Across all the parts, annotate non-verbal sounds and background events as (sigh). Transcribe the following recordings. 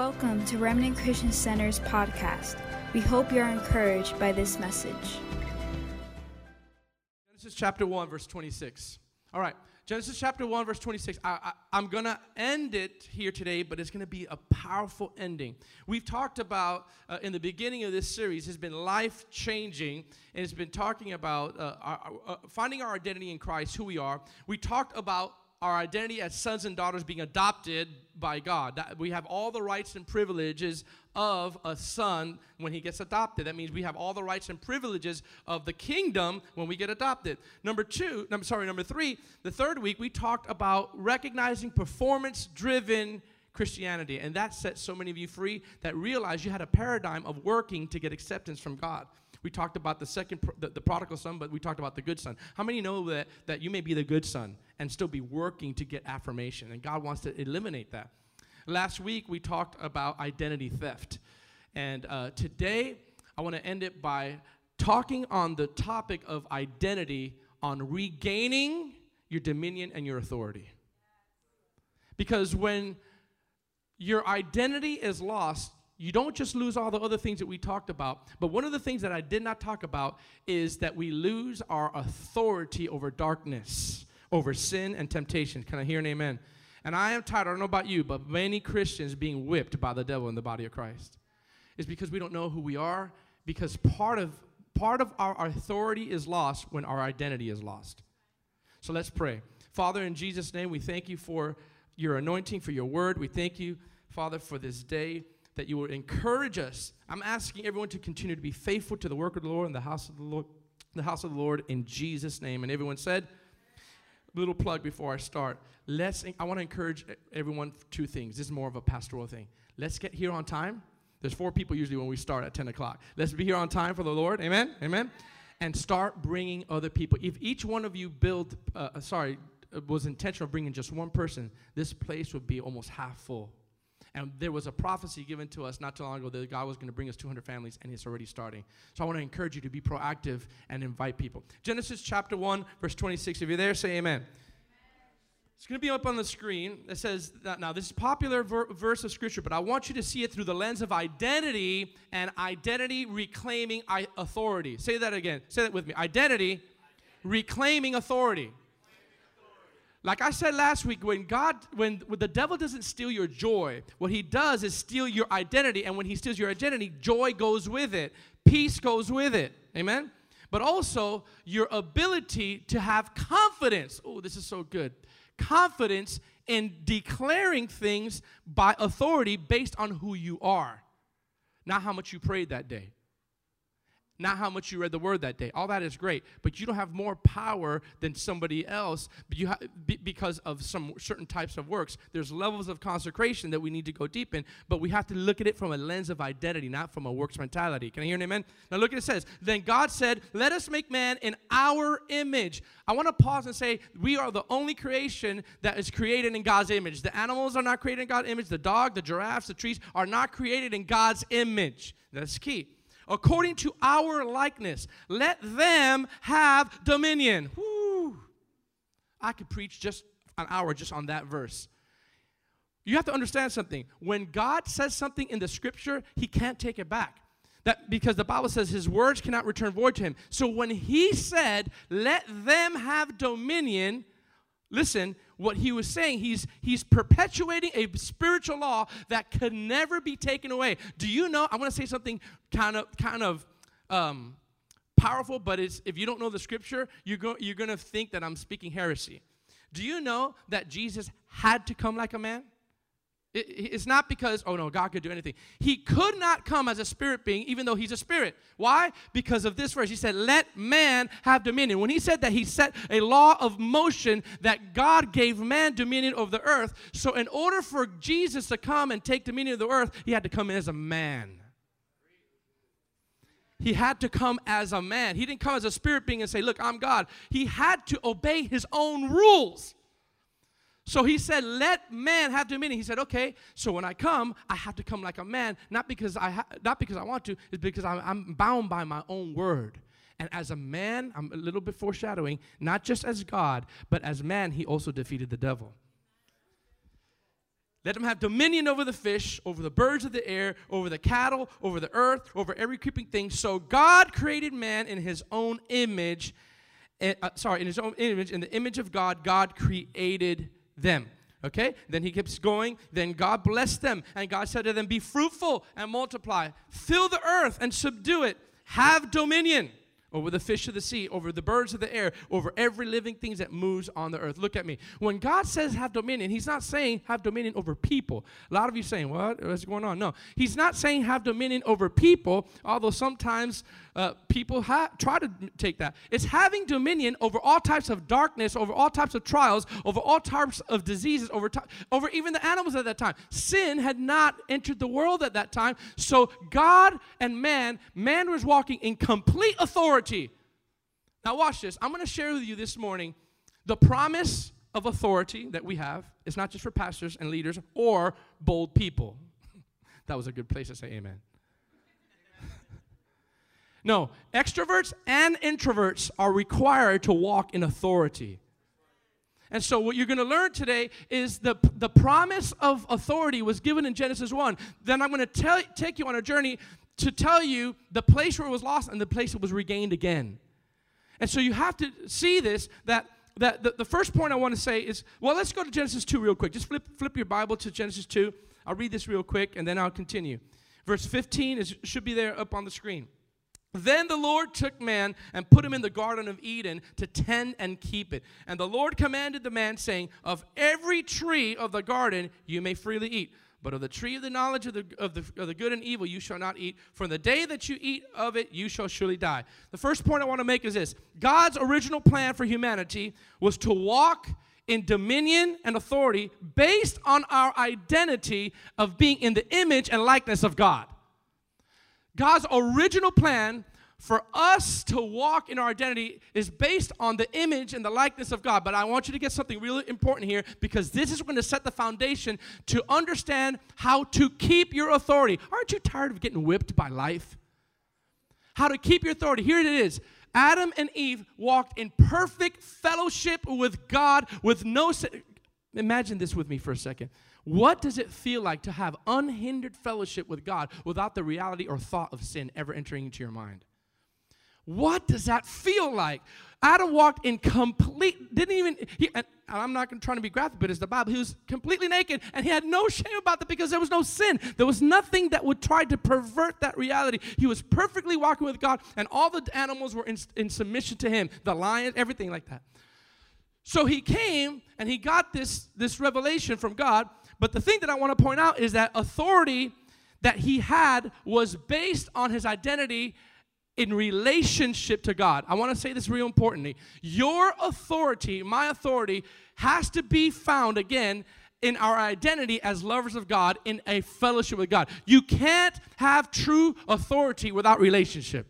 Welcome to Remnant Christian Center's podcast. We hope you're encouraged by this message. Genesis chapter 1, verse 26. All right, Genesis chapter 1, verse 26. I, am going to end it here today, but it's going to be a powerful ending. We've talked about, uh, in the beginning of this series, has been life changing, and it's been talking about uh, our, uh, finding our identity in Christ, who we are. We talked about our identity as sons and daughters being adopted by God. That we have all the rights and privileges of a son when he gets adopted. That means we have all the rights and privileges of the kingdom when we get adopted. Number two, I'm sorry, number three, the third week we talked about recognizing performance driven Christianity. And that set so many of you free that realized you had a paradigm of working to get acceptance from God. We talked about the second, the, the, prodigal son, but we talked about the good son. How many know that, that you may be the good son and still be working to get affirmation? And God wants to eliminate that. Last week, we talked about identity theft. And uh, today, I want to end it by talking on the topic of identity on regaining your dominion and your authority. Because when your identity is lost, you don't just lose all the other things that we talked about, but one of the things that I did not talk about is that we lose our authority over darkness, over sin and temptation. Can I hear an amen? And I am tired, I don't know about you, but many Christians being whipped by the devil in the body of Christ. is because we don't know who we are, because part of part of our authority is lost when our identity is lost. So let's pray. Father, in Jesus' name, we thank you for your anointing, for your word. We thank you, Father, for this day that you will encourage us. I'm asking everyone to continue to be faithful to the work of the Lord in the house of the Lord, the house of the Lord in Jesus' name. And everyone said, little plug before I start. Let's I want to encourage everyone two things. This is more of a pastoral thing. Let's get here on time. There's four people usually when we start at 10 o'clock. Let's be here on time for the Lord. Amen. Amen. And start bringing other people. If each one of you build, uh, uh sorry, uh, was intentional of bringing just one person, this place would be almost half full. And there was a prophecy given to us not too long ago that God was going to bring us 200 families, and it's already starting. So I want to encourage you to be proactive and invite people. Genesis chapter 1, verse 26. If you're there, say amen. It's going to be up on the screen. It says, that, now this is popular ver- verse of scripture, but I want you to see it through the lens of identity and identity reclaiming authority. Say that again. Say that with me. Identity, identity. reclaiming authority. Like I said last week, when God, when, when the devil doesn't steal your joy, what he does is steal your identity. And when he steals your identity, joy goes with it, peace goes with it. Amen? But also your ability to have confidence. Oh, this is so good. Confidence in declaring things by authority based on who you are, not how much you prayed that day not how much you read the word that day. All that is great, but you don't have more power than somebody else you ha- because of some certain types of works. There's levels of consecration that we need to go deep in, but we have to look at it from a lens of identity, not from a works mentality. Can I hear an amen? Now look at it says, Then God said, Let us make man in our image. I want to pause and say, We are the only creation that is created in God's image. The animals are not created in God's image, the dog, the giraffes, the trees are not created in God's image. That's key according to our likeness. Let them have dominion. Woo. I could preach just an hour just on that verse. You have to understand something. When God says something in the scripture, he can't take it back. That because the Bible says his words cannot return void to him. So when he said, "Let them have dominion," listen, what he was saying. He's, he's perpetuating a spiritual law that could never be taken away. Do you know? I want to say something kind of, kind of um, powerful, but it's, if you don't know the scripture, you're, go, you're going to think that I'm speaking heresy. Do you know that Jesus had to come like a man? It, it's not because, oh no, God could do anything. He could not come as a spirit being, even though he's a spirit. Why? Because of this verse. He said, let man have dominion. When he said that, he set a law of motion that God gave man dominion over the earth. So, in order for Jesus to come and take dominion of the earth, he had to come in as a man. He had to come as a man. He didn't come as a spirit being and say, Look, I'm God. He had to obey his own rules. So he said, "Let man have dominion." He said, "Okay, so when I come, I have to come like a man, not because I ha- not because I want to, it's because I'm, I'm bound by my own word." And as a man, I'm a little bit foreshadowing, not just as God, but as man, he also defeated the devil. Let him have dominion over the fish, over the birds of the air, over the cattle, over the earth, over every creeping thing. So God created man in his own image. Uh, sorry, in his own image, in the image of God, God created them. Okay? Then he keeps going. Then God blessed them. And God said to them, Be fruitful and multiply, fill the earth and subdue it, have dominion over the fish of the sea, over the birds of the air, over every living thing that moves on the earth. Look at me. When God says have dominion, He's not saying have dominion over people. A lot of you saying, what? What's going on? No. He's not saying have dominion over people, although sometimes uh, people ha- try to take that. It's having dominion over all types of darkness, over all types of trials, over all types of diseases, over, t- over even the animals at that time. Sin had not entered the world at that time. So God and man, man was walking in complete authority. Now, watch this. I'm going to share with you this morning the promise of authority that we have. It's not just for pastors and leaders or bold people. (laughs) that was a good place to say amen. No, extroverts and introverts are required to walk in authority. And so, what you're going to learn today is the, the promise of authority was given in Genesis 1. Then I'm going to tell, take you on a journey to tell you the place where it was lost and the place it was regained again. And so, you have to see this that, that the, the first point I want to say is well, let's go to Genesis 2 real quick. Just flip, flip your Bible to Genesis 2. I'll read this real quick and then I'll continue. Verse 15 is, should be there up on the screen. Then the Lord took man and put him in the Garden of Eden to tend and keep it. And the Lord commanded the man, saying, Of every tree of the garden you may freely eat, but of the tree of the knowledge of the, of the, of the good and evil you shall not eat. For the day that you eat of it, you shall surely die. The first point I want to make is this God's original plan for humanity was to walk in dominion and authority based on our identity of being in the image and likeness of God. God's original plan for us to walk in our identity is based on the image and the likeness of God. But I want you to get something really important here because this is going to set the foundation to understand how to keep your authority. Aren't you tired of getting whipped by life? How to keep your authority. Here it is. Adam and Eve walked in perfect fellowship with God with no sin. Imagine this with me for a second. What does it feel like to have unhindered fellowship with God without the reality or thought of sin ever entering into your mind? What does that feel like? Adam walked in complete, didn't even, he, I'm not trying to be graphic, but it's the Bible. He was completely naked and he had no shame about that because there was no sin. There was nothing that would try to pervert that reality. He was perfectly walking with God and all the animals were in, in submission to him the lion, everything like that. So he came and he got this, this revelation from God but the thing that I want to point out is that authority that he had was based on his identity in relationship to God. I want to say this real importantly. Your authority, my authority, has to be found again in our identity as lovers of God in a fellowship with God. You can't have true authority without relationship.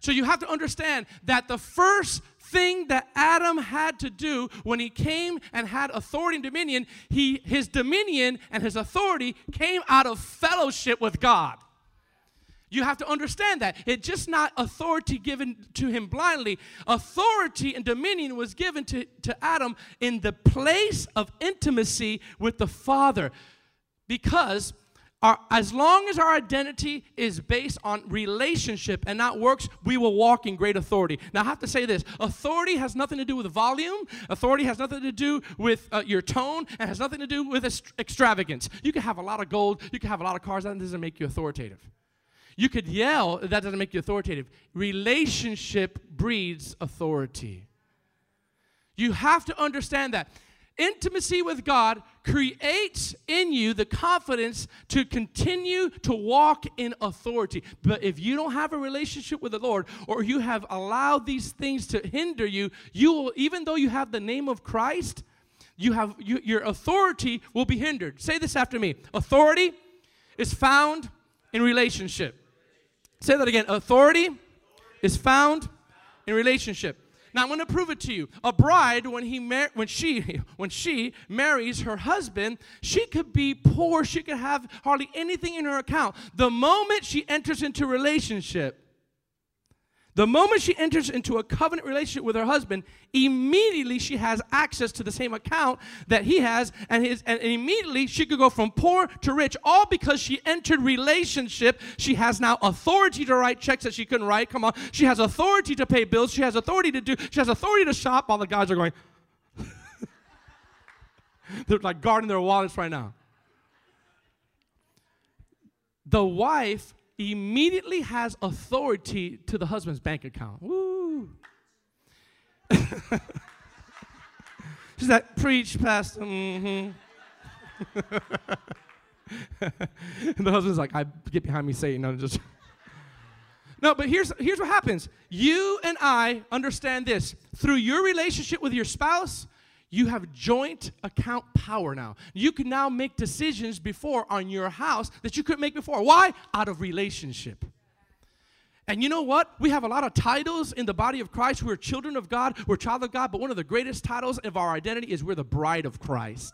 So you have to understand that the first thing that Adam had to do when he came and had authority and dominion, he, his dominion and his authority came out of fellowship with God. You have to understand that. It's just not authority given to him blindly. Authority and dominion was given to, to Adam in the place of intimacy with the Father. Because our, as long as our identity is based on relationship and not works, we will walk in great authority. Now, I have to say this authority has nothing to do with volume, authority has nothing to do with uh, your tone, and has nothing to do with extravagance. You can have a lot of gold, you can have a lot of cars, that doesn't make you authoritative. You could yell, that doesn't make you authoritative. Relationship breeds authority. You have to understand that. Intimacy with God creates in you the confidence to continue to walk in authority. But if you don't have a relationship with the Lord or you have allowed these things to hinder you, you will, even though you have the name of Christ, you have you, your authority will be hindered. Say this after me. Authority is found in relationship. Say that again. Authority is found in relationship. Now I'm going to prove it to you. A bride, when he mar- when she (laughs) when she marries her husband, she could be poor. She could have hardly anything in her account. The moment she enters into relationship, The moment she enters into a covenant relationship with her husband, immediately she has access to the same account that he has, and, his, and immediately she could go from poor to rich, all because she entered relationship. She has now authority to write checks that she couldn't write. Come on. She has authority to pay bills. She has authority to do, she has authority to shop. All the guys are going, (laughs) they're like guarding their wallets right now. The wife immediately has authority to the husband's bank account. Woo. (laughs) She's like, preach, pastor. Mm-hmm. (laughs) the husband's like, I get behind me, Satan. I'm just. (laughs) no, but here's here's what happens. You and I understand this through your relationship with your spouse you have joint account power now. You can now make decisions before on your house that you couldn't make before. Why? Out of relationship. And you know what? We have a lot of titles in the body of Christ. We're children of God, we're child of God, but one of the greatest titles of our identity is we're the bride of Christ.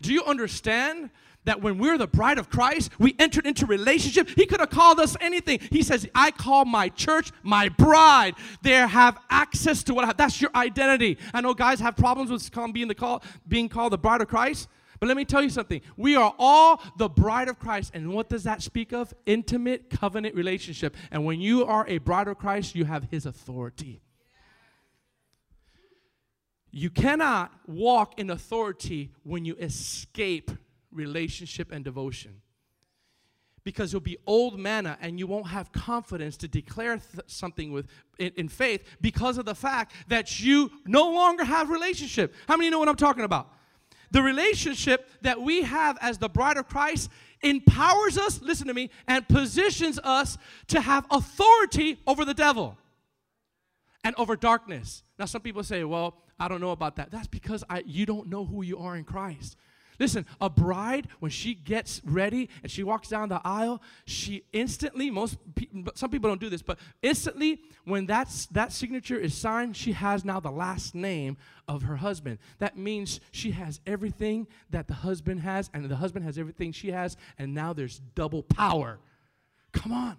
Do you understand that when we're the bride of Christ, we entered into relationship. He could have called us anything. He says, I call my church my bride. They have access to what I have. That's your identity. I know guys have problems with being, the call, being called the bride of Christ. But let me tell you something. We are all the bride of Christ. And what does that speak of? Intimate covenant relationship. And when you are a bride of Christ, you have his authority. You cannot walk in authority when you escape relationship and devotion. Because you'll be old manna and you won't have confidence to declare th- something with in, in faith because of the fact that you no longer have relationship. How many know what I'm talking about? The relationship that we have as the bride of Christ empowers us, listen to me, and positions us to have authority over the devil and over darkness. Now, some people say, well, I don't know about that. That's because I, you don't know who you are in Christ. Listen, a bride, when she gets ready and she walks down the aisle, she instantly, most some people don't do this, but instantly, when that's, that signature is signed, she has now the last name of her husband. That means she has everything that the husband has, and the husband has everything she has, and now there's double power. Come on.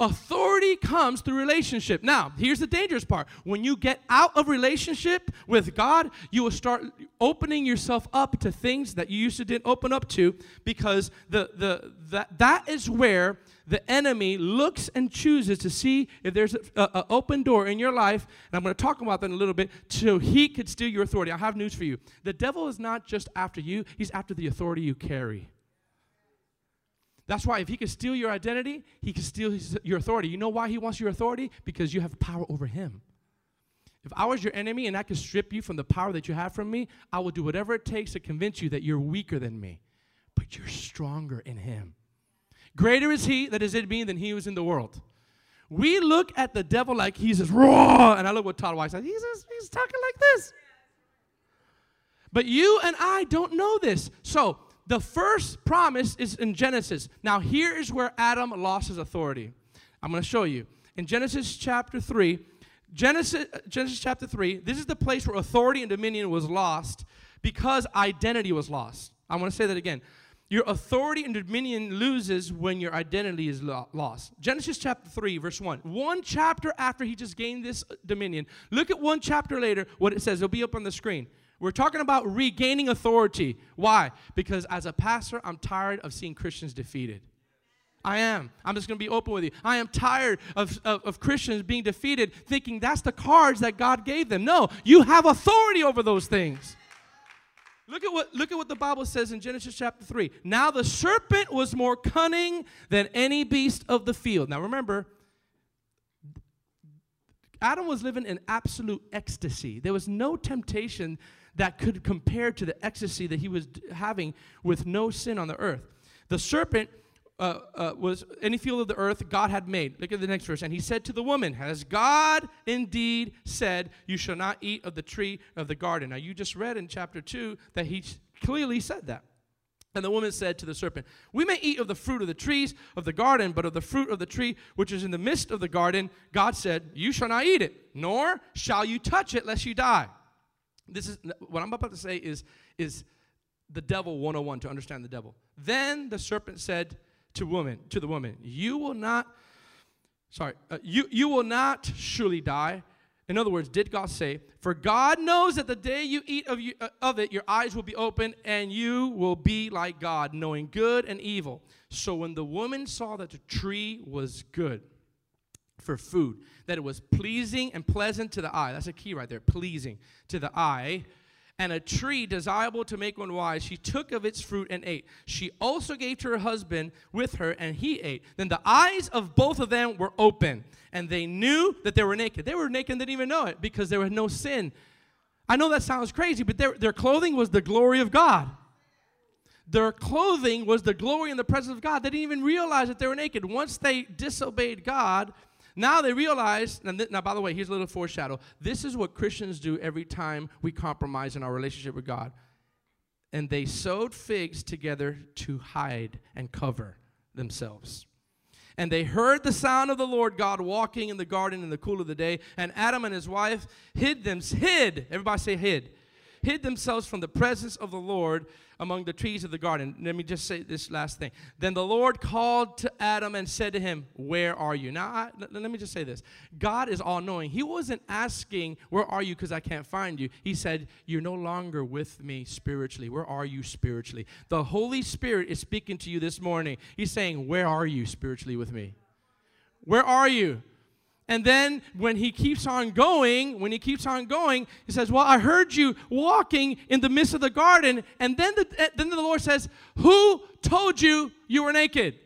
Authority comes through relationship. Now, here's the dangerous part. When you get out of relationship with God, you will start opening yourself up to things that you used to didn't open up to because the, the, that, that is where the enemy looks and chooses to see if there's an open door in your life, and I'm going to talk about that in a little bit, so he could steal your authority. I have news for you. The devil is not just after you, he's after the authority you carry. That's why if he can steal your identity, he can steal his, your authority. You know why he wants your authority? Because you have power over him. If I was your enemy and I could strip you from the power that you have from me, I will do whatever it takes to convince you that you're weaker than me. But you're stronger in him. Greater is he that is in me than he who is in the world. We look at the devil like he's just raw, and I look what Todd White says. He's, just, he's talking like this. But you and I don't know this. So the first promise is in Genesis. Now, here is where Adam lost his authority. I'm going to show you. In Genesis chapter 3, Genesis, Genesis chapter 3, this is the place where authority and dominion was lost because identity was lost. I want to say that again. Your authority and dominion loses when your identity is lo- lost. Genesis chapter 3, verse 1. One chapter after he just gained this dominion, look at one chapter later what it says. It'll be up on the screen. We're talking about regaining authority. Why? Because as a pastor, I'm tired of seeing Christians defeated. I am. I'm just going to be open with you. I am tired of, of, of, Christians being defeated, thinking that's the cards that God gave them. No, you have authority over those things. Look at what look at what the Bible says in Genesis chapter 3. Now the serpent was more cunning than any beast of the field. Now remember, Adam was living in absolute ecstasy. There was no temptation that could compare to the ecstasy that he was having with no sin on the earth. The serpent uh, uh, was any field of the earth God had made. Look at the next verse. And he said to the woman, Has God indeed said, You shall not eat of the tree of the garden? Now, you just read in chapter 2 that he clearly said that. And the woman said to the serpent, We may eat of the fruit of the trees of the garden, but of the fruit of the tree which is in the midst of the garden, God said, You shall not eat it, nor shall you touch it, lest you die. This is what I'm about to say is, is the devil 101 to understand the devil. Then the serpent said to woman, to the woman, You will not sorry, uh, you, you will not surely die. In other words, did God say, For God knows that the day you eat of, you, uh, of it, your eyes will be open and you will be like God, knowing good and evil. So when the woman saw that the tree was good for food, that it was pleasing and pleasant to the eye, that's a key right there, pleasing to the eye, and a tree desirable to make one wise, she took of its fruit and ate. She also gave to her husband with her, and he ate. Then the eyes of both of them were open, and they knew that they were naked. They were naked and didn't even know it because there was no sin. I know that sounds crazy, but their, their clothing was the glory of God. Their clothing was the glory and the presence of God. They didn't even realize that they were naked. Once they disobeyed God, now they realize, th- now by the way, here's a little foreshadow. This is what Christians do every time we compromise in our relationship with God. And they sewed figs together to hide and cover themselves. And they heard the sound of the Lord God walking in the garden in the cool of the day. And Adam and his wife hid them, hid, everybody say hid, hid themselves from the presence of the Lord among the trees of the garden. Let me just say this last thing. Then the Lord called to Adam and said to him, Where are you? Now, let me just say this God is all knowing. He wasn't asking, Where are you? because I can't find you. He said, You're no longer with me spiritually. Where are you spiritually? The Holy Spirit is speaking to you this morning. He's saying, Where are you spiritually with me? Where are you? And then when he keeps on going, when he keeps on going, he says, Well, I heard you walking in the midst of the garden. And then the, eh, then the Lord says, Who told you you were naked?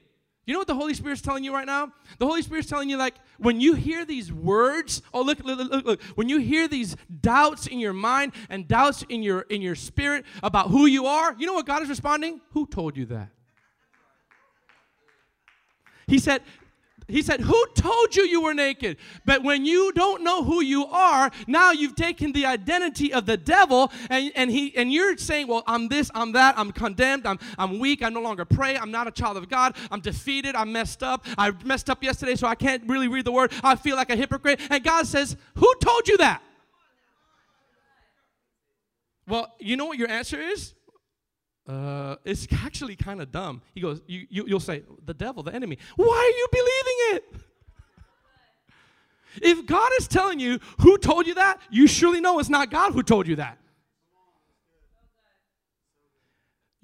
You know what the Holy Spirit's telling you right now? The Holy Spirit's telling you, like, when you hear these words, oh, look, look, look, look, when you hear these doubts in your mind and doubts in your in your spirit about who you are, you know what God is responding? Who told you that? He said, he said, Who told you you were naked? But when you don't know who you are, now you've taken the identity of the devil and, and, he, and you're saying, Well, I'm this, I'm that, I'm condemned, I'm, I'm weak, I no longer pray, I'm not a child of God, I'm defeated, I'm messed up, I messed up yesterday, so I can't really read the word, I feel like a hypocrite. And God says, Who told you that? Well, you know what your answer is? Uh, it's (laughs) actually kind of dumb. He goes, you, you, you'll say, the devil, the enemy. Why are you believing it? (laughs) if God is telling you who told you that, you surely know it's not God who told you that.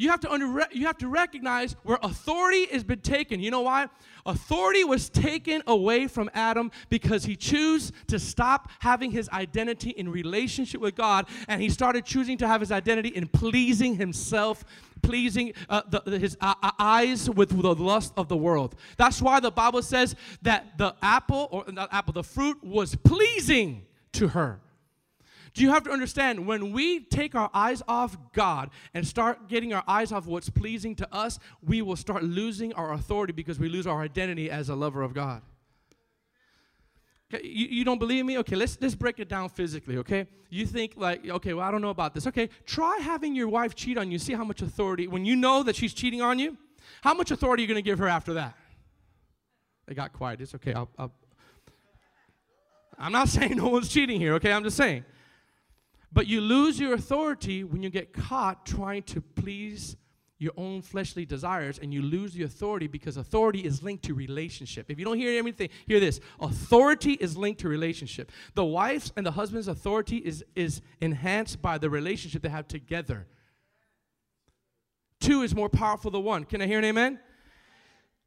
You have to under, you have to recognize where authority has been taken. You know why? Authority was taken away from Adam because he chose to stop having his identity in relationship with God and he started choosing to have his identity in pleasing himself, pleasing uh, the, his uh, uh eyes with the lust of the world. That's why the Bible says that the apple or not apple, the fruit was pleasing to her. Do you have to understand when we take our eyes off God and start getting our eyes off what's pleasing to us, we will start losing our authority because we lose our identity as a lover of God. Okay, you, you don't believe me? Okay, let's, let's break it down physically, okay? You think, like, okay, well, I don't know about this. Okay, try having your wife cheat on you. See how much authority, when you know that she's cheating on you, how much authority are you going to give her after that? They got quiet. It's okay. I'll, I'll, I'm not (laughs) saying no one's cheating here, okay? I'm just saying. But you lose your authority when you get caught trying to please your own fleshly desires and you lose the authority because authority is linked to relationship. If you don't hear anything, hear this. Authority is linked to relationship. The wife's and the husband's authority is, is enhanced by the relationship they have together. Two is more powerful than one. Can I hear an amen?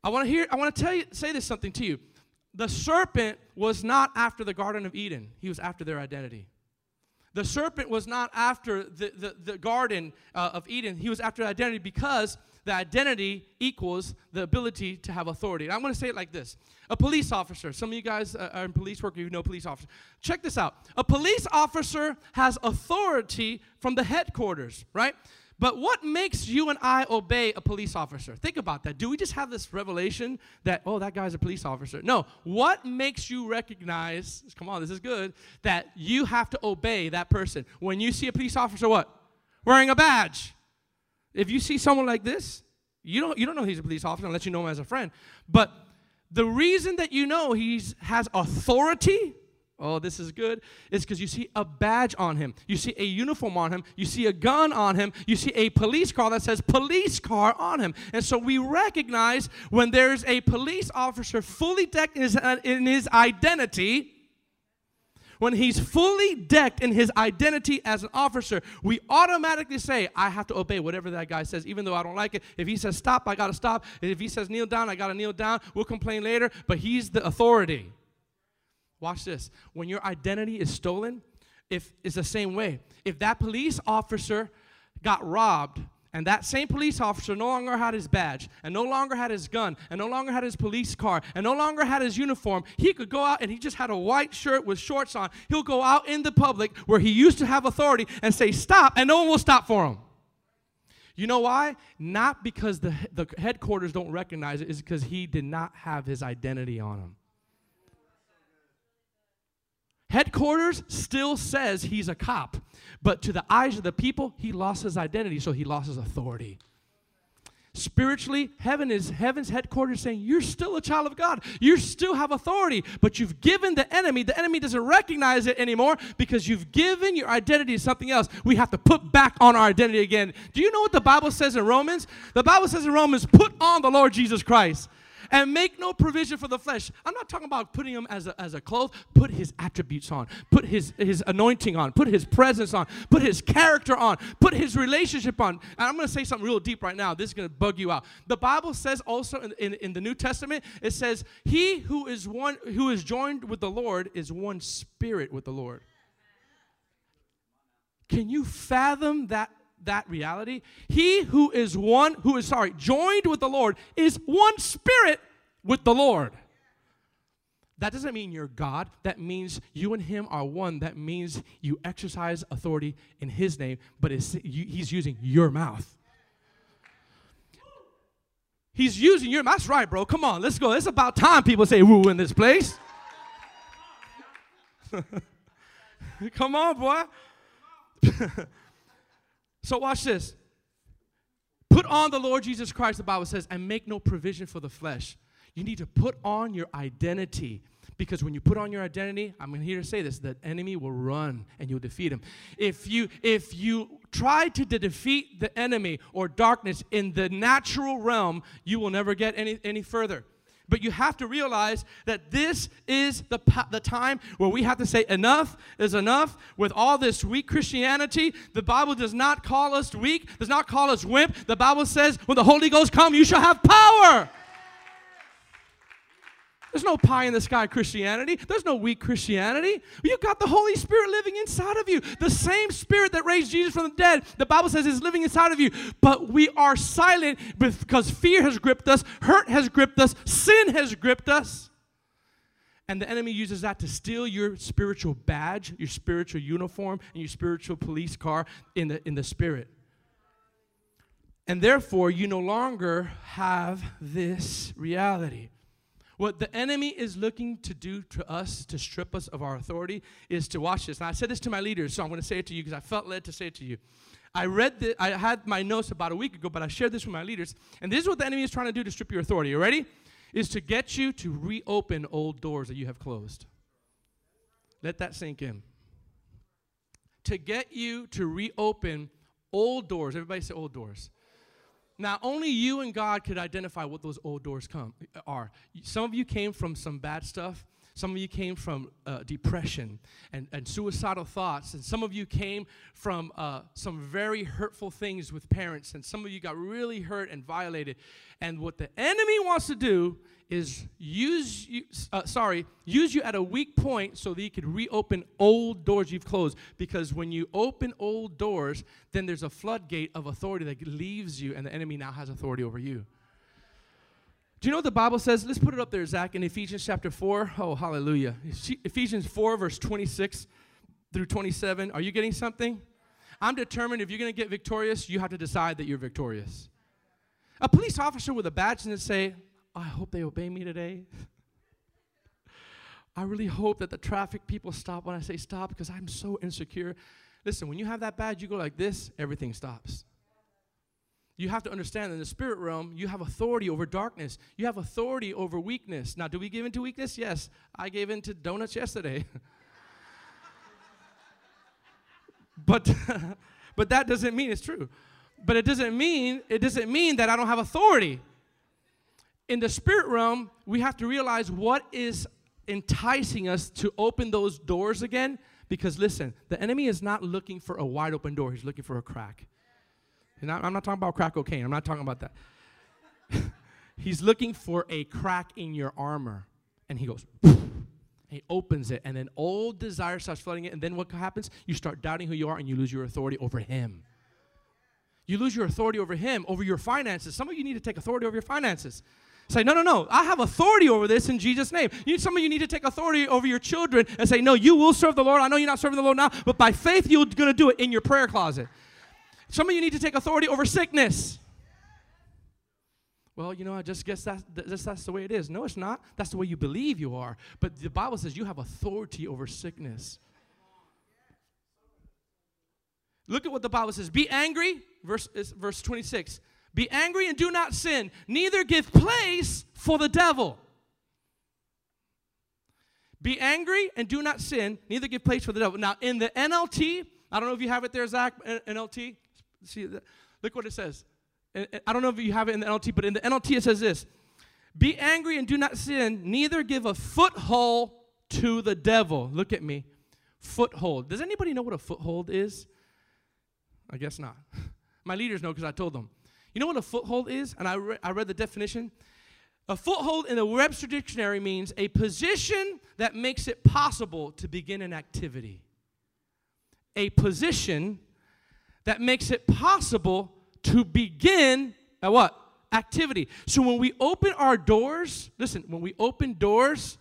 I want to hear, I want to tell you, say this something to you. The serpent was not after the Garden of Eden, he was after their identity. The serpent was not after the, the, the Garden uh, of Eden, he was after identity because the identity equals the ability to have authority. And I'm going to say it like this A police officer, some of you guys uh, are in police work, you know police officers. Check this out. A police officer has authority from the headquarters, right? But what makes you and I obey a police officer? Think about that. Do we just have this revelation that, oh, that guy's a police officer? No. What makes you recognize, come on, this is good, that you have to obey that person? When you see a police officer, what? Wearing a badge. If you see someone like this, you don't, you don't know he's a police officer unless you know him as a friend. But the reason that you know he has authority oh, this is good, It's because you see a badge on him. You see a uniform on him. You see a gun on him. You see a police car that says police car on him. And so we recognize when there's a police officer fully decked in his, in his identity, when he's fully decked in his identity as an officer, we automatically say, I have to obey whatever that guy says, even though I don't like it. If he says stop, I got to stop. If he says kneel down, I got to kneel down. We'll complain later, but he's the authority. Watch this. When your identity is stolen, if it's the same way. If that police officer got robbed and that same police officer no longer had his badge and no longer had his gun and no longer had his police car and no longer had his uniform, he could go out and he just had a white shirt with shorts on. He'll go out in the public where he used to have authority and say, Stop, and no one will stop for him. You know why? Not because the, the headquarters don't recognize it, it's because he did not have his identity on him. Headquarters still says he's a cop, but to the eyes of the people, he lost his identity, so he lost his authority. Spiritually, heaven is heaven's headquarters saying you're still a child of God. You still have authority, but you've given the enemy. The enemy doesn't recognize it anymore because you've given your identity to something else. We have to put back on our identity again. Do you know what the Bible says in Romans? The Bible says in Romans, put on the Lord Jesus Christ and make no provision for the flesh. I'm not talking about putting him as a, as a cloth. Put his attributes on. Put his, his anointing on. Put his presence on. Put his character on. Put his relationship on. And I'm going to say something real deep right now. This is going to bug you out. The Bible says also in, in, in the New Testament, it says, He who is one who is joined with the Lord is one spirit with the Lord. Can you fathom that that reality. He who is one, who is, sorry, joined with the Lord is one spirit with the Lord. That doesn't mean you're God. That means you and Him are one. That means you exercise authority in His name, but He's using your mouth. He's using your That's right, bro. Come on, let's go. It's about time people say woo in this place. (laughs) Come on, boy. (laughs) So watch this. Put on the Lord Jesus Christ, the Bible says, and make no provision for the flesh. You need to put on your identity. Because when you put on your identity, I'm here to say this, the enemy will run and you'll defeat him. If you if you try to de- defeat the enemy or darkness in the natural realm, you will never get any, any further. But you have to realize that this is the, the time where we have to say, enough is enough with all this weak Christianity. The Bible does not call us weak, does not call us wimp. The Bible says, when the Holy Ghost come, you shall have power. There's no pie in the sky Christianity. There's no weak Christianity. You've got the Holy Spirit living inside of you. The same Spirit that raised Jesus from the dead, the Bible says, is living inside of you. But we are silent because fear has gripped us, hurt has gripped us, sin has gripped us. And the enemy uses that to steal your spiritual badge, your spiritual uniform, and your spiritual police car in the, in the spirit. And therefore, you no longer have this reality. What the enemy is looking to do to us to strip us of our authority is to watch this. And I said this to my leaders, so I'm going to say it to you because I felt led to say it to you. I read that I had my notes about a week ago, but I shared this with my leaders. And this is what the enemy is trying to do to strip your authority. You ready? Is to get you to reopen old doors that you have closed. Let that sink in. To get you to reopen old doors. Everybody say old doors. Now, only you and God could identify what those old doors come are. Some of you came from some bad stuff. Some of you came from uh, depression and, and suicidal thoughts. And some of you came from uh, some very hurtful things with parents. And some of you got really hurt and violated. And what the enemy wants to do is use you, uh, sorry, use you at a weak point so that you could reopen old doors you've closed. Because when you open old doors, then there's a floodgate of authority that leaves you, and the enemy now has authority over you. Do you know what the Bible says? Let's put it up there, Zach, in Ephesians chapter 4. Oh, hallelujah. Ephesians 4, verse 26 through 27. Are you getting something? I'm determined if you're going to get victorious, you have to decide that you're victorious. A police officer with a badge and say, I hope they obey me today. (laughs) I really hope that the traffic people stop when I say stop because I'm so insecure. Listen, when you have that badge, you go like this, everything stops. You have to understand that in the spirit realm, you have authority over darkness. You have authority over weakness. Now, do we give into weakness? Yes. I gave into donuts yesterday. (laughs) But (laughs) but that doesn't mean it's true. But it doesn't mean it doesn't mean that I don't have authority. In the spirit realm, we have to realize what is enticing us to open those doors again because listen, the enemy is not looking for a wide open door, he's looking for a crack. I'm not talking about crack cocaine, I'm not talking about that. (laughs) he's looking for a crack in your armor. And he goes, he opens it, and then old desire starts flooding it. And then what happens? You start doubting who you are, and you lose your authority over him. You lose your authority over him, over your finances. Some of you need to take authority over your finances. Say, no, no, no, I have authority over this in Jesus' name. You, some of you need to take authority over your children and say, no, you will serve the Lord. I know you're not serving the Lord now, but by faith, you're going to do it in your prayer closet. Some of you need to take authority over sickness. Well, you know, I just guess that's, that's, that's the way it is. No, it's not. That's the way you believe you are. But the Bible says you have authority over sickness. Look at what the Bible says. Be angry, verse, verse 26. Be angry and do not sin, neither give place for the devil. Be angry and do not sin, neither give place for the devil. Now, in the NLT, I don't know if you have it there, Zach, NLT. See, look what it says. I don't know if you have it in the NLT, but in the NLT it says this Be angry and do not sin, neither give a foothold to the devil. Look at me. Foothold. Does anybody know what a foothold is? I guess not. (laughs) My leaders know because I told them. You know what a foothold is? And I, re- I read the definition. A foothold in the Webster Dictionary means a position that makes it possible to begin an activity. A position that makes it possible to begin a what? Activity. So when we open our doors, listen, when we open doors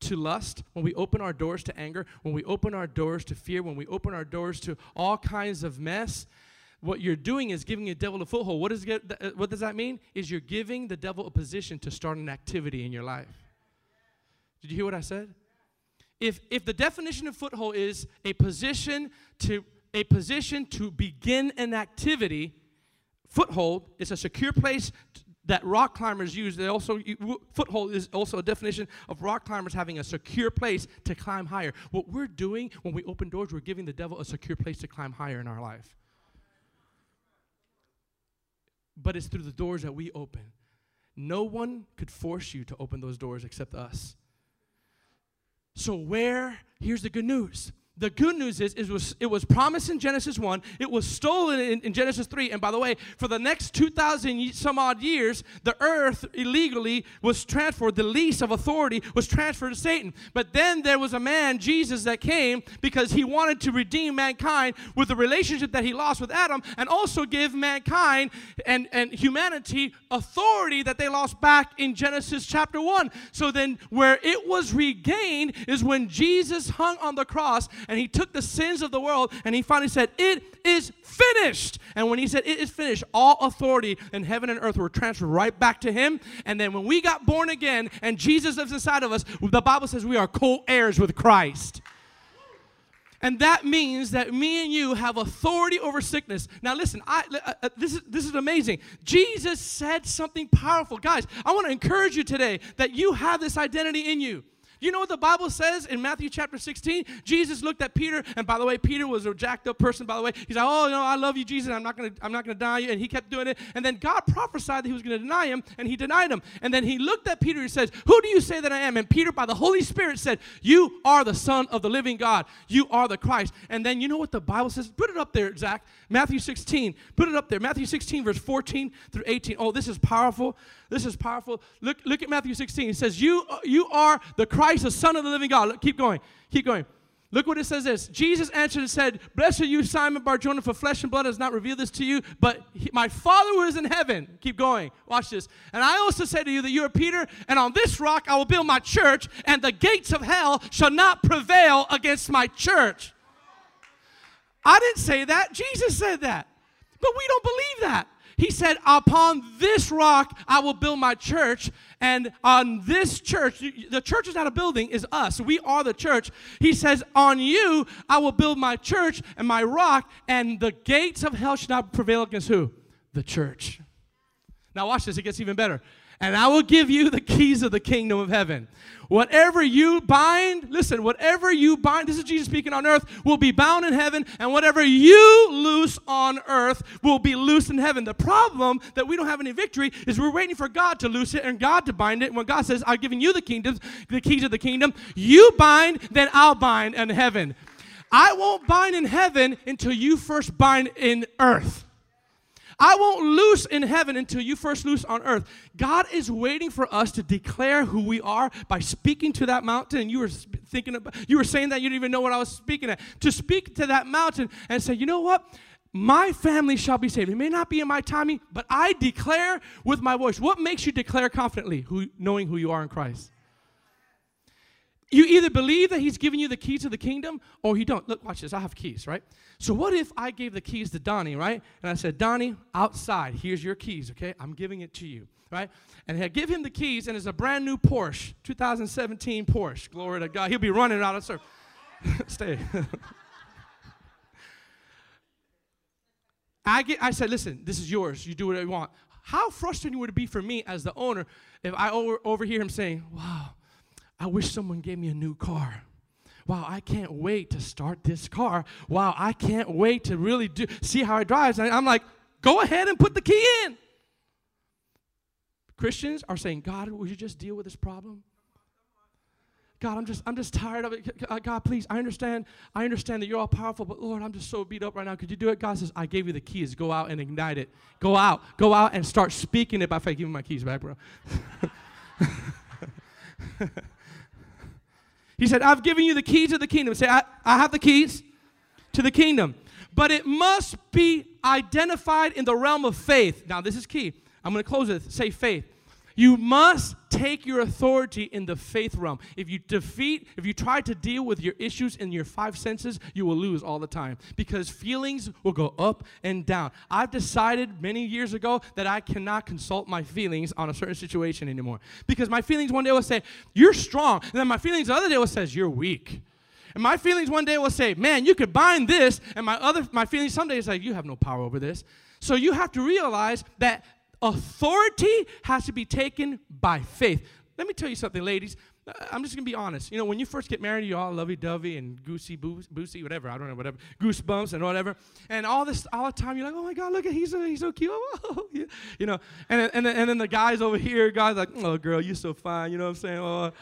to lust, when we open our doors to anger, when we open our doors to fear, when we open our doors to all kinds of mess, what you're doing is giving the devil a foothold. What, is, uh, what does that mean? Is you're giving the devil a position to start an activity in your life. Did you hear what I said? If, if the definition of foothold is a position to a position to begin an activity, Foothold is a secure place that rock climbers use. They also foothold is also a definition of rock climbers having a secure place to climb higher. What we're doing when we open doors, we're giving the devil a secure place to climb higher in our life. But it's through the doors that we open. No one could force you to open those doors except us. So where here's the good news the good news is it was, it was promised in Genesis 1, it was stolen in, in, Genesis 3, and by the way, for the next 2,000 some odd years, the earth illegally was transferred, the lease of authority was transferred to Satan. But then there was a man, Jesus, that came because he wanted to redeem mankind with the relationship that he lost with Adam and also give mankind and, and humanity authority that they lost back in Genesis chapter 1. So then, where it was regained is when Jesus hung on the cross and he took the sins of the world and he finally said, It is finished. And when he said, It is finished, all authority in heaven and earth were transferred right back to him. And then when we got born again and Jesus lives inside of us, the Bible says we are co heirs with Christ. And that means that me and you have authority over sickness. Now, listen, I, uh, uh, this, is, this is amazing. Jesus said something powerful. Guys, I want to encourage you today that you have this identity in you. You know what the Bible says in Matthew chapter 16? Jesus looked at Peter, and by the way, Peter was a jacked up person, by the way. He's like, Oh, no, I love you, Jesus. I'm not gonna, I'm not gonna deny you. And he kept doing it. And then God prophesied that he was gonna deny him, and he denied him. And then he looked at Peter and says, Who do you say that I am? And Peter, by the Holy Spirit, said, You are the Son of the living God. You are the Christ. And then you know what the Bible says? Put it up there, Zach. Matthew 16. Put it up there. Matthew 16, verse 14 through 18. Oh, this is powerful. This is powerful. Look, look at Matthew 16. It says, You, you are the Christ, the Son of the living God. Look, keep going. Keep going. Look what it says this. Jesus answered and said, Blessed are you, Simon Barjona, for flesh and blood has not revealed this to you, but he, my Father who is in heaven. Keep going. Watch this. And I also say to you that you are Peter, and on this rock I will build my church, and the gates of hell shall not prevail against my church. I didn't say that. Jesus said that. But we don't believe that. He said, Upon this rock I will build my church. And on this church, the church is not a building, is us. We are the church. He says, On you I will build my church and my rock, and the gates of hell shall not prevail against who? The church. Now, watch this, it gets even better. And I will give you the keys of the kingdom of heaven. Whatever you bind, listen, whatever you bind, this is Jesus speaking on earth, will be bound in heaven, and whatever you loose on earth will be loose in heaven. The problem that we don't have any victory is we're waiting for God to loose it and God to bind it. When God says, I've given you the kingdoms, the keys of the kingdom, you bind, then I'll bind in heaven. I won't bind in heaven until you first bind in earth. I won't loose in heaven until you first loose on earth. God is waiting for us to declare who we are by speaking to that mountain. And you were thinking about, you were saying that you didn't even know what I was speaking at. To speak to that mountain and say, you know what? My family shall be saved. It may not be in my timing, but I declare with my voice. What makes you declare confidently, who, knowing who you are in Christ? You either believe that he's giving you the keys to the kingdom or you don't. Look, watch this. I have keys, right? So what if I gave the keys to Donnie, right? And I said, Donnie, outside, here's your keys, okay? I'm giving it to you, right? And I give him the keys, and it's a brand new Porsche, 2017 Porsche. Glory to God. He'll be running out of service. (laughs) Stay. (laughs) I, get, I said, listen, this is yours. You do whatever you want. How frustrating would it be for me as the owner if I over, overhear him saying, wow, I wish someone gave me a new car. Wow, I can't wait to start this car. Wow, I can't wait to really do, see how it drives. And I'm like, go ahead and put the key in. Christians are saying, God, would you just deal with this problem? God, I'm just, I'm just tired of it. God, please, I understand, I understand that you're all powerful, but Lord, I'm just so beat up right now. Could you do it? God says, I gave you the keys. Go out and ignite it. Go out, go out and start speaking it by faith. Give me my keys back, bro. (laughs) He said, I've given you the keys of the kingdom. Say, I, I have the keys to the kingdom. But it must be identified in the realm of faith. Now, this is key. I'm going to close with say faith. You must take your authority in the faith realm. If you defeat, if you try to deal with your issues in your five senses, you will lose all the time because feelings will go up and down. I've decided many years ago that I cannot consult my feelings on a certain situation anymore because my feelings one day will say, You're strong. And then my feelings the other day will say, You're weak. And my feelings one day will say, Man, you could bind this. And my other my feelings some days like, You have no power over this. So you have to realize that authority has to be taken by faith. Let me tell you something, ladies. Uh, I'm just gonna be honest. You know, when you first get married, you're all lovey-dovey and goosey, boosey, whatever. I don't know, whatever. Goosebumps and whatever. And all this, all the time, you're like, oh my God, look at he's so he's so cute. (laughs) Oh, you know. And and and then the guys over here, guys like, oh girl, you're so fine. You know what I'm saying? Oh.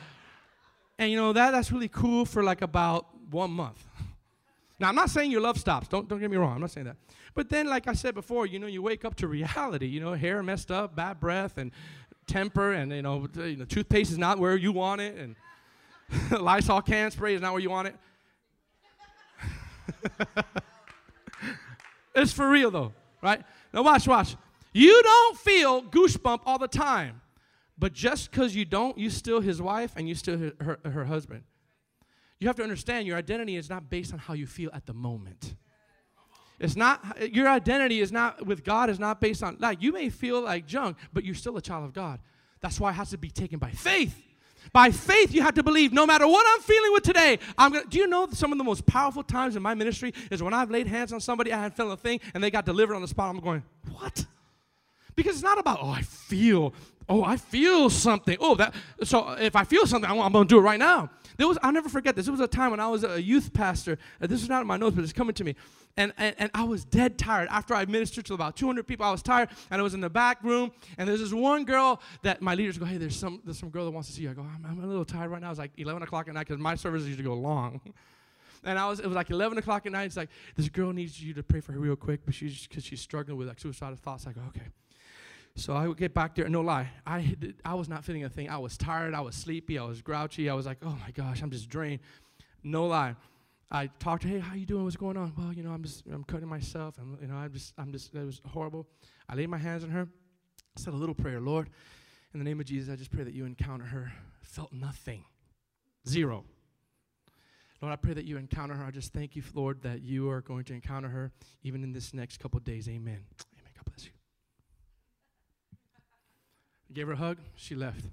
And you know that that's really cool for like about one month. Now I'm not saying your love stops. Don't don't get me wrong. I'm not saying that. But then, like I said before, you know, you wake up to reality. You know, hair messed up, bad breath, and temper, and you know, you know toothpaste is not where you want it, and (laughs) Lysol can spray is not where you want it. (laughs) it's for real though, right? Now watch, watch. You don't feel goosebump all the time, but just because you don't, you still his wife and you still her, her, her husband. You have to understand your identity is not based on how you feel at the moment. It's not your identity is not with God is not based on like you may feel like junk, but you're still a child of God. That's why it has to be taken by faith. By faith, you have to believe no matter what I'm feeling with today, I'm gonna do you know some of the most powerful times in my ministry is when I've laid hands on somebody, I had felt a thing, and they got delivered on the spot. I'm going, what? Because it's not about, oh, I feel, oh, I feel something. Oh, that so if I feel something, I'm gonna do it right now. There was, I'll never forget this. It was a time when I was a youth pastor. Uh, this is not in my notes, but it's coming to me. And, and, and I was dead tired. After I ministered to about 200 people, I was tired. And I was in the back room. And there's this one girl that my leaders go, hey, there's some, there's some girl that wants to see you. I go, I'm, I'm a little tired right now. It's like 11 o'clock at night because my services usually go long. (laughs) and I was, it was like 11 o'clock at night. It's like, this girl needs you to pray for her real quick, but she's, because she's struggling with like suicidal thoughts. I go, okay. So I would get back there, no lie, I, I was not feeling a thing. I was tired, I was sleepy, I was grouchy, I was like, oh my gosh, I'm just drained. No lie. I talked to hey, how you doing? What's going on? Well, you know, I'm just, I'm cutting myself. I'm, you know, I'm just, I'm just, it was horrible. I laid my hands on her, said a little prayer, Lord, in the name of Jesus, I just pray that you encounter her. Felt nothing, zero. Lord, I pray that you encounter her. I just thank you, Lord, that you are going to encounter her even in this next couple days. Amen. I gave her a hug. She left.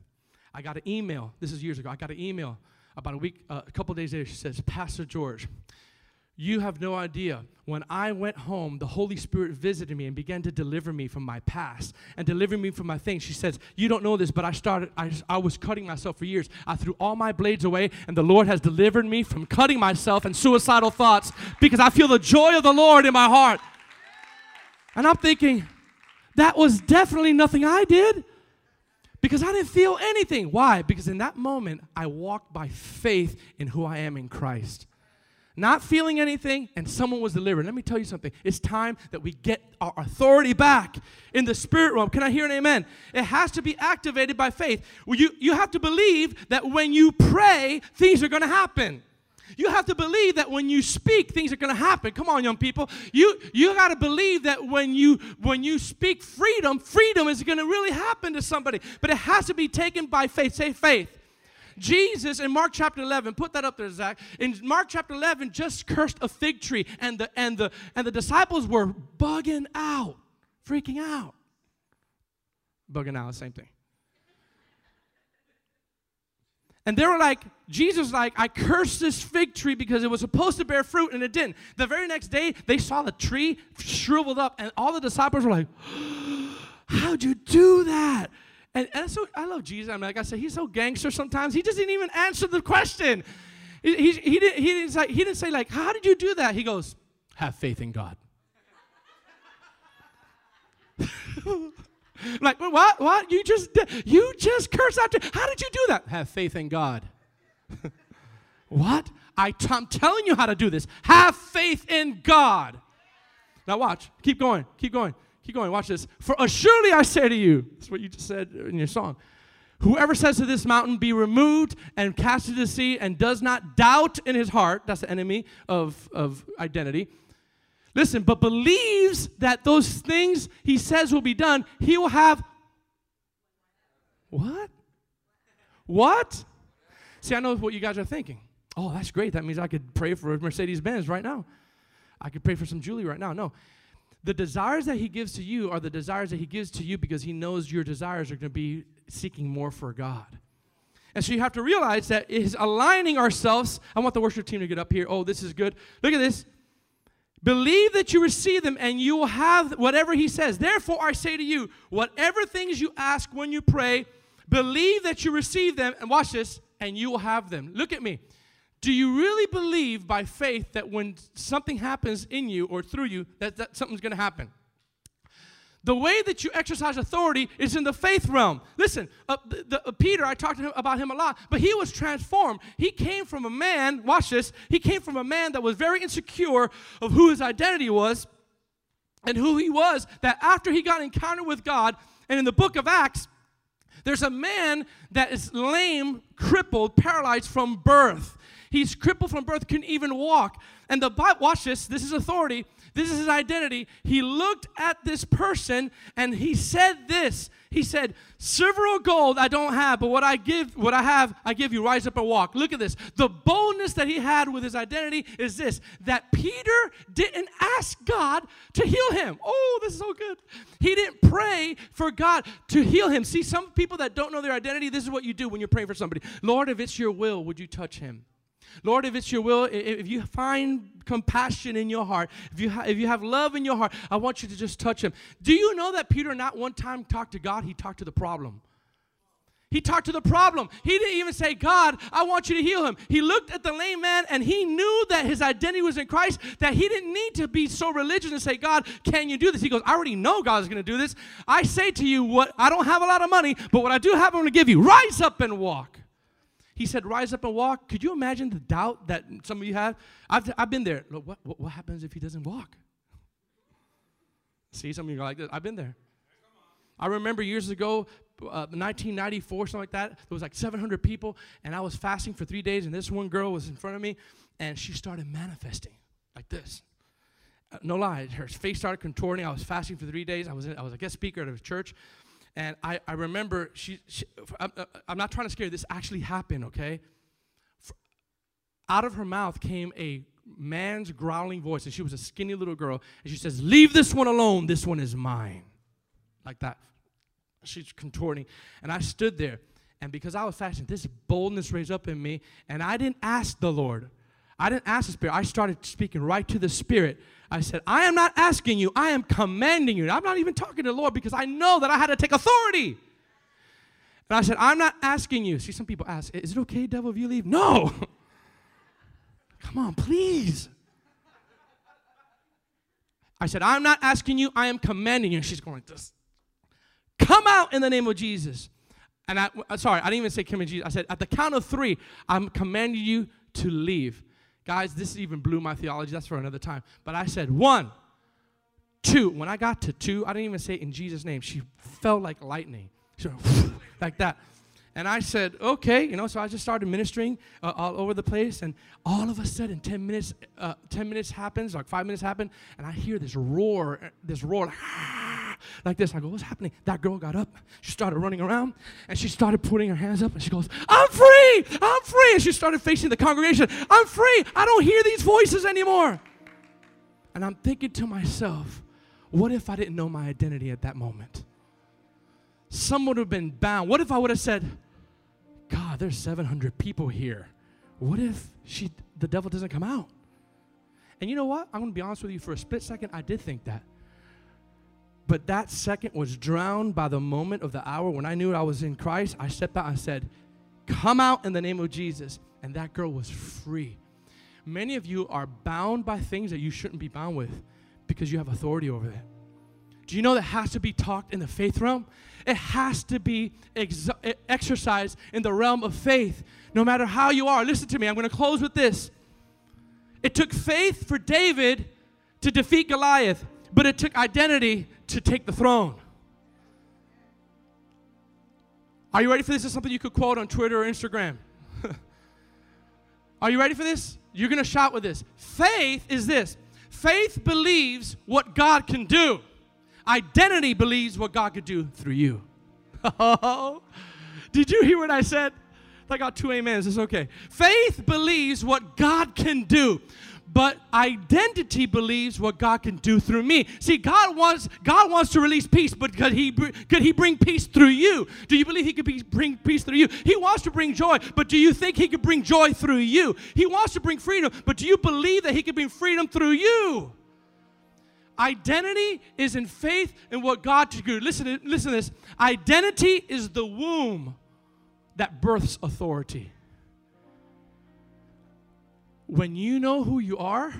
I got an email. This is years ago. I got an email about a week, uh, a couple days later. She says, Pastor George, You have no idea. When I went home, the Holy Spirit visited me and began to deliver me from my past and deliver me from my things. She says, You don't know this, but I started, I, I was cutting myself for years. I threw all my blades away, and the Lord has delivered me from cutting myself and suicidal thoughts because I feel the joy of the Lord in my heart. And I'm thinking, that was definitely nothing I did because I didn't feel anything. Why? Because in that moment, I walked by faith in who I am in Christ not feeling anything, and someone was delivered. Let me tell you something. It's time that we get our authority back in the spirit realm. Can I hear an amen? It has to be activated by faith. You, you have to believe that when you pray, things are going to happen. You have to believe that when you speak, things are going to happen. Come on, young people. You you got to believe that when you when you speak freedom, freedom is going to really happen to somebody. But it has to be taken by faith. Say faith. Jesus in Mark chapter 11, put that up there, Zach. In Mark chapter 11, just cursed a fig tree, and the and the and the disciples were bugging out, freaking out. Bugging out, same thing. And they were like, Jesus, like, I cursed this fig tree because it was supposed to bear fruit and it didn't. The very next day, they saw the tree shriveled up, and all the disciples were like, (gasps) How'd you do that? And, and so I love Jesus. I mean, like I said, he's so gangster sometimes. He doesn't even answer the question. He, he, he, didn't, he, didn't say, he didn't say, like, how did you do that? He goes, have faith in God. (laughs) like, what? What? You just, you just cursed out. How did you do that? Have faith in God. (laughs) what? I t- I'm telling you how to do this. Have faith in God. Now watch. Keep going. Keep going. Keep going, watch this. For surely I say to you, that's what you just said in your song. Whoever says to this mountain, be removed and cast into the sea, and does not doubt in his heart, that's the enemy of, of identity. Listen, but believes that those things he says will be done, he will have what? What? See, I know what you guys are thinking. Oh, that's great. That means I could pray for a Mercedes Benz right now. I could pray for some Julie right now. No. The desires that He gives to you are the desires that He gives to you because He knows your desires are going to be seeking more for God. And so you have to realize that is aligning ourselves. I want the worship team to get up here. Oh, this is good. Look at this. Believe that you receive them and you will have whatever he says. Therefore, I say to you, whatever things you ask when you pray, believe that you receive them, and watch this, and you will have them. Look at me. Do you really believe by faith that when something happens in you or through you, that, that something's going to happen? The way that you exercise authority is in the faith realm. Listen, uh, the, the, uh, Peter, I talked to him about him a lot, but he was transformed. He came from a man, watch this, he came from a man that was very insecure of who his identity was and who he was, that after he got encountered with God, and in the book of Acts, there's a man that is lame, crippled, paralyzed from birth. He's crippled from birth, couldn't even walk. And the Bible, watch this, this is authority, this is his identity. He looked at this person and he said this. He said, Silver or gold I don't have, but what I give, what I have, I give you. Rise up and walk. Look at this. The boldness that he had with his identity is this that Peter didn't ask God to heal him. Oh, this is so good. He didn't pray for God to heal him. See, some people that don't know their identity, this is what you do when you're praying for somebody. Lord, if it's your will, would you touch him? Lord, if it's your will, if you find compassion in your heart, if you, ha- if you have love in your heart, I want you to just touch him. Do you know that Peter not one time talked to God, he talked to the problem? He talked to the problem. He didn't even say, God, I want you to heal him. He looked at the lame man and he knew that his identity was in Christ, that he didn't need to be so religious and say, God, can you do this? He goes, I already know God is going to do this. I say to you, what I don't have a lot of money, but what I do have, I'm going to give you. Rise up and walk. He said, Rise up and walk. Could you imagine the doubt that some of you have? I've, I've been there. Look, what, what, what happens if he doesn't walk? See, some of you are like this. I've been there. I remember years ago, uh, 1994, something like that. There was like 700 people, and I was fasting for three days, and this one girl was in front of me, and she started manifesting like this. Uh, no lie, her face started contorting. I was fasting for three days. I was in, I was a guest speaker at a church, and I, I remember, she, she I'm, not trying to scare you, this actually happened, okay? Out of her mouth came a man's growling voice, and she was a skinny little girl, and she says, Leave this one alone, this one is mine. Like that. She's contorting. And I stood there, and because I was fasting, this boldness raised up in me, and I didn't ask the Lord. I didn't ask the Spirit. I started speaking right to the Spirit. I said, I am not asking you, I am commanding you. I'm not even talking to the Lord because I know that I had to take authority. And I said, I'm not asking you. See, some people ask, Is it okay, devil, if you leave? No. (laughs) Come on, please. I said, I'm not asking you, I am commanding you. She's going like this. Come out in the name of Jesus. And I, uh, sorry, I didn't even say come in Jesus. I said, at the count of three, I'm commanding you to leave. Guys, this even blew my theology. That's for another time. But I said, one, two. When I got to two, I didn't even say in Jesus' name. She felt like lightning. She went, (laughs) like that. And I said, okay, you know, so I just started ministering uh, all over the place. And all of a sudden, 10 minutes, uh, 10 minutes happens, like five minutes happen, and I hear this roar, this roar, like, (laughs) like this. I go, what's happening? That girl got up. She started running around, and she started putting her hands up, and she goes, I'm free! I'm free! And she started facing the congregation. I'm free! I don't hear these voices anymore. And I'm thinking to myself, what if I didn't know my identity at that moment? some would have been bound. What if I would have said, God, there's 700 people here. What if she, the devil doesn't come out? And you know what? I'm going to be honest with you. For a split second, I did think that. But that second was drowned by the moment of the hour when I knew I was in Christ. I stepped out and said, Come out in the name of Jesus. And that girl was free. Many of you are bound by things that you shouldn't be bound with because you have authority over it. Do you know that has to be talked in the faith realm? It has to be ex- exercised in the realm of faith, no matter how you are. Listen to me, I'm going to close with this. It took faith for David to defeat Goliath, but it took identity to take the throne. Are you ready for this? Is something you could quote on Twitter or Instagram. (laughs) Are you ready for this? You're going to shout with this. Faith is this faith believes what God can do. Identity believes what God could do through you. (laughs) Did you hear what I said? I got two amens. It's okay. Faith believes what God can do but identity believes what God can do through me. See, God wants God wants to release peace, but could He could He bring peace through you? Do you believe He could be, bring peace through you? He wants to bring joy, but do you think He could bring joy through you? He wants to bring freedom, but do you believe that He could bring freedom through you? Identity is in faith in what God can do. Listen, listen to this. Identity is the womb that births authority. When you know who you are,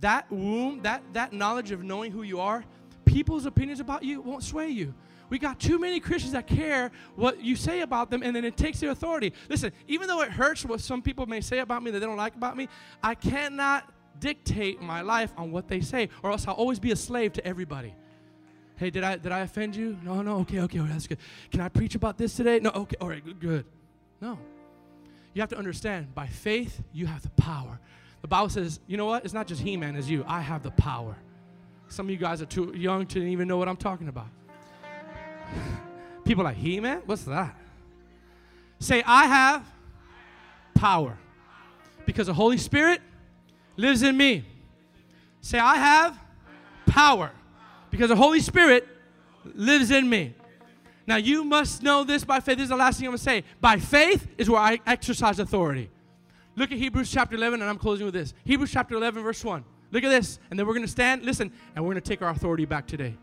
that womb, that, that knowledge of knowing who you are, people's opinions about you won't sway you. We got too many Christians that care what you say about them, and then it takes their authority. Listen, even though it hurts what some people may say about me that they don't like about me, I cannot dictate my life on what they say, or else I'll always be a slave to everybody. Hey, did I did I offend you? No, no, okay, okay, that's good. Can I preach about this today? No, okay, all right, good, good. No. You have to understand, by faith, you have the power. The Bible says, you know what? It's not just He Man, it's you. I have the power. Some of you guys are too young to even know what I'm talking about. (laughs) People like, He Man? What's that? Say, I have power. Because the Holy Spirit lives in me. Say, I have power because the Holy Spirit lives in me. Now, you must know this by faith. This is the last thing I'm going to say. By faith is where I exercise authority. Look at Hebrews chapter 11, and I'm closing with this. Hebrews chapter 11, verse 1. Look at this. And then we're going to stand, listen, and we're going to take our authority back today.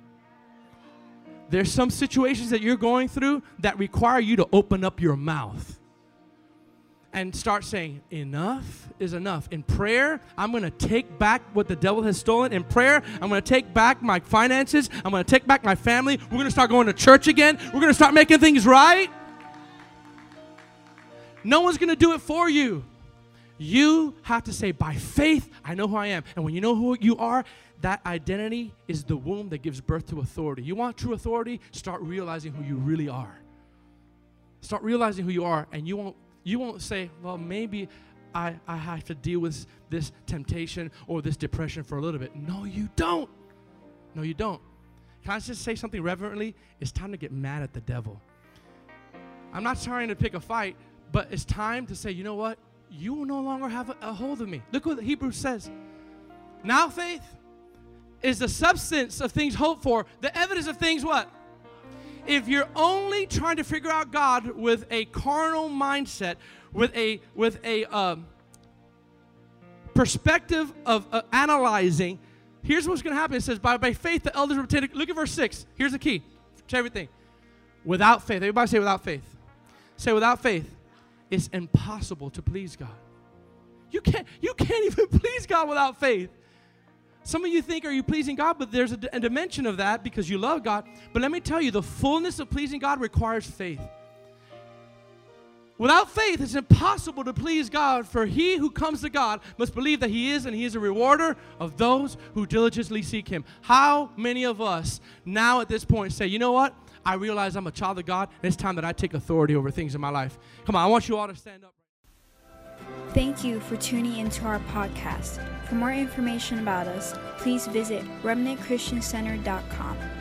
There's some situations that you're going through that require you to open up your mouth and start saying, Enough is enough. In prayer, I'm going to take back what the devil has stolen. In prayer, I'm going to take back my finances. I'm going to take back my family. We're going to start going to church again. We're going to start making things right. No one's going to do it for you. You have to say, By faith, I know who I am. And when you know who you are, that identity is the womb that gives birth to authority. You want true authority? Start realizing who you really are. Start realizing who you are, and you won't you won't say, well, maybe I, I have to deal with this temptation or this depression for a little bit. No, you don't. No, you don't. Can I just say something reverently? It's time to get mad at the devil. I'm not trying to pick a fight, but it's time to say, you know what? You will no longer have a, a hold of me. Look what the Hebrew says. Now faith is the substance of things hoped for, the evidence of things what? If you're only trying to figure out God with a carnal mindset, with a with a um, perspective of uh, analyzing, here's what's going to happen. It says, by, by faith, the elders were obtained. Look at verse 6. Here's the key to everything. Without faith, everybody say without faith. Say without faith, it's impossible to please God. You can't, you can't (laughs) even please God without faith. Some of you think, are you pleasing God? But there's a, dimension of that because you love God. But let me tell you, the fullness of pleasing God requires faith. Without faith, it's impossible to please God, for he who comes to God must believe that he is and he is a rewarder of those who diligently seek him. How many of us now at this point say, you know what? I realize I'm a child of God, and it's time that I take authority over things in my life. Come on, I want you all to stand up. Thank you for tuning into our podcast. For more information about us, please visit remnantchristiancenter.com.